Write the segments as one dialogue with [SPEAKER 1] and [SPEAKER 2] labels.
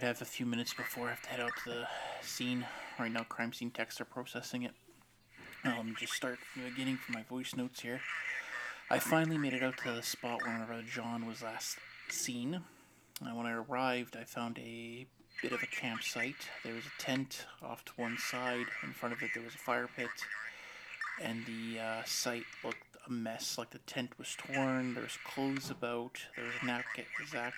[SPEAKER 1] have a few minutes before I have to head out to the scene. Right now, crime scene techs are processing it. Now, let me just start from the beginning for my voice notes here. I finally made it out to the spot where brother John was last seen. And when I arrived, I found a bit of a campsite. There was a tent off to one side. In front of it, there was a fire pit. And the uh, site looked a mess. Like the tent was torn. There was clothes about. There was a knapsack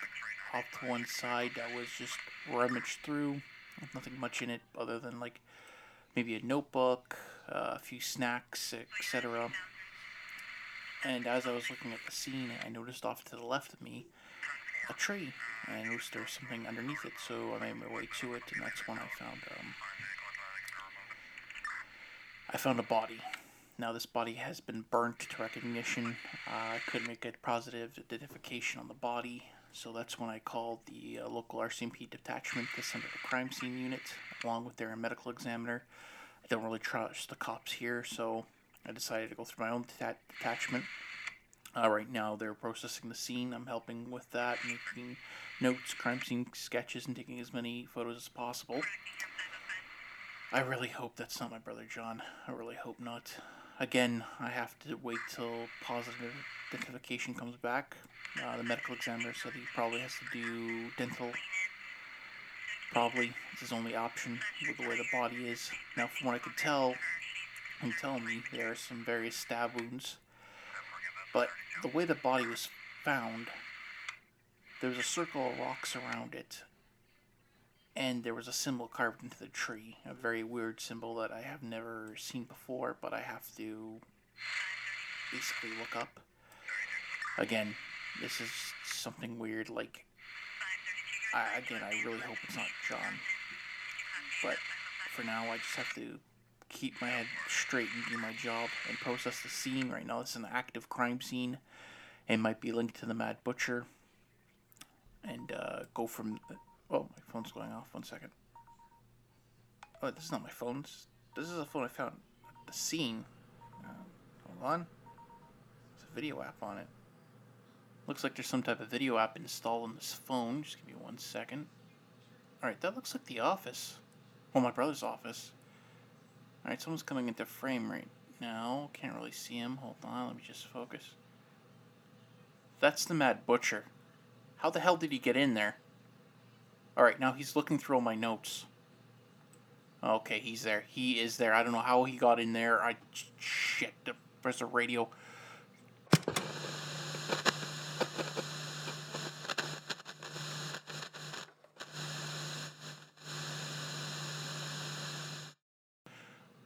[SPEAKER 1] off to one side that was just rummaged through. Nothing much in it other than like maybe a notebook, uh, a few snacks, etc. And as I was looking at the scene, I noticed off to the left of me a tree, and I noticed there was something underneath it. So I made my way to it, and that's when I found um, I found a body. Now this body has been burnt to recognition. Uh, I couldn't make a positive identification on the body, so that's when I called the uh, local RCMP detachment to send a crime scene unit along with their medical examiner. I don't really trust the cops here, so I decided to go through my own deta- detachment. Uh, right now, they're processing the scene. I'm helping with that, making notes, crime scene sketches, and taking as many photos as possible. I really hope that's not my brother John. I really hope not. Again, I have to wait till positive identification comes back. Uh, the medical examiner said he probably has to do dental. Probably. It's his only option with the way the body is. Now, from what I could tell, and tell me, there are some various stab wounds. But the way the body was found, there was a circle of rocks around it. And there was a symbol carved into the tree. A very weird symbol that I have never seen before, but I have to basically look up. Again, this is something weird. Like, I, again, I really hope it's not John. But for now, I just have to keep my head straight and do my job and process the scene. Right now, it's an active crime scene. It might be linked to the Mad Butcher. And uh, go from. Phone's going off. One second. Oh, this is not my phone. This is a phone I found at the scene. Uh, hold on. There's a video app on it. Looks like there's some type of video app installed on this phone. Just give me one second. Alright, that looks like the office. Well, my brother's office. Alright, someone's coming into frame right now. Can't really see him. Hold on, let me just focus. That's the Mad Butcher. How the hell did he get in there? Alright, now he's looking through all my notes. Okay, he's there. He is there. I don't know how he got in there. I. Shit, there's a radio.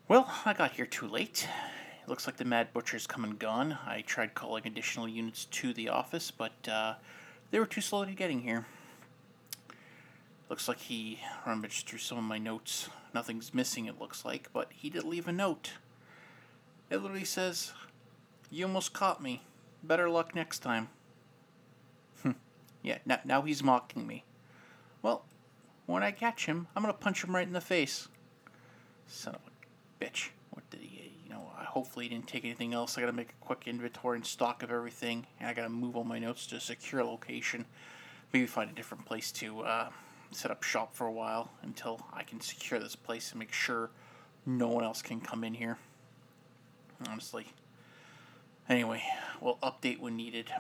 [SPEAKER 1] Well, I got here too late. It looks like the Mad Butcher's come and gone. I tried calling additional units to the office, but uh, they were too slow to getting here. Looks like he rummaged through some of my notes. Nothing's missing, it looks like, but he did leave a note. It literally says, You almost caught me. Better luck next time. yeah, now, now he's mocking me. Well, when I catch him, I'm gonna punch him right in the face. Son of a bitch. What did he, you know, hopefully he didn't take anything else. I gotta make a quick inventory and stock of everything. And I gotta move all my notes to a secure location. Maybe find a different place to, uh, set up shop for a while until I can secure this place and make sure no one else can come in here. Honestly. Anyway, we'll update when needed.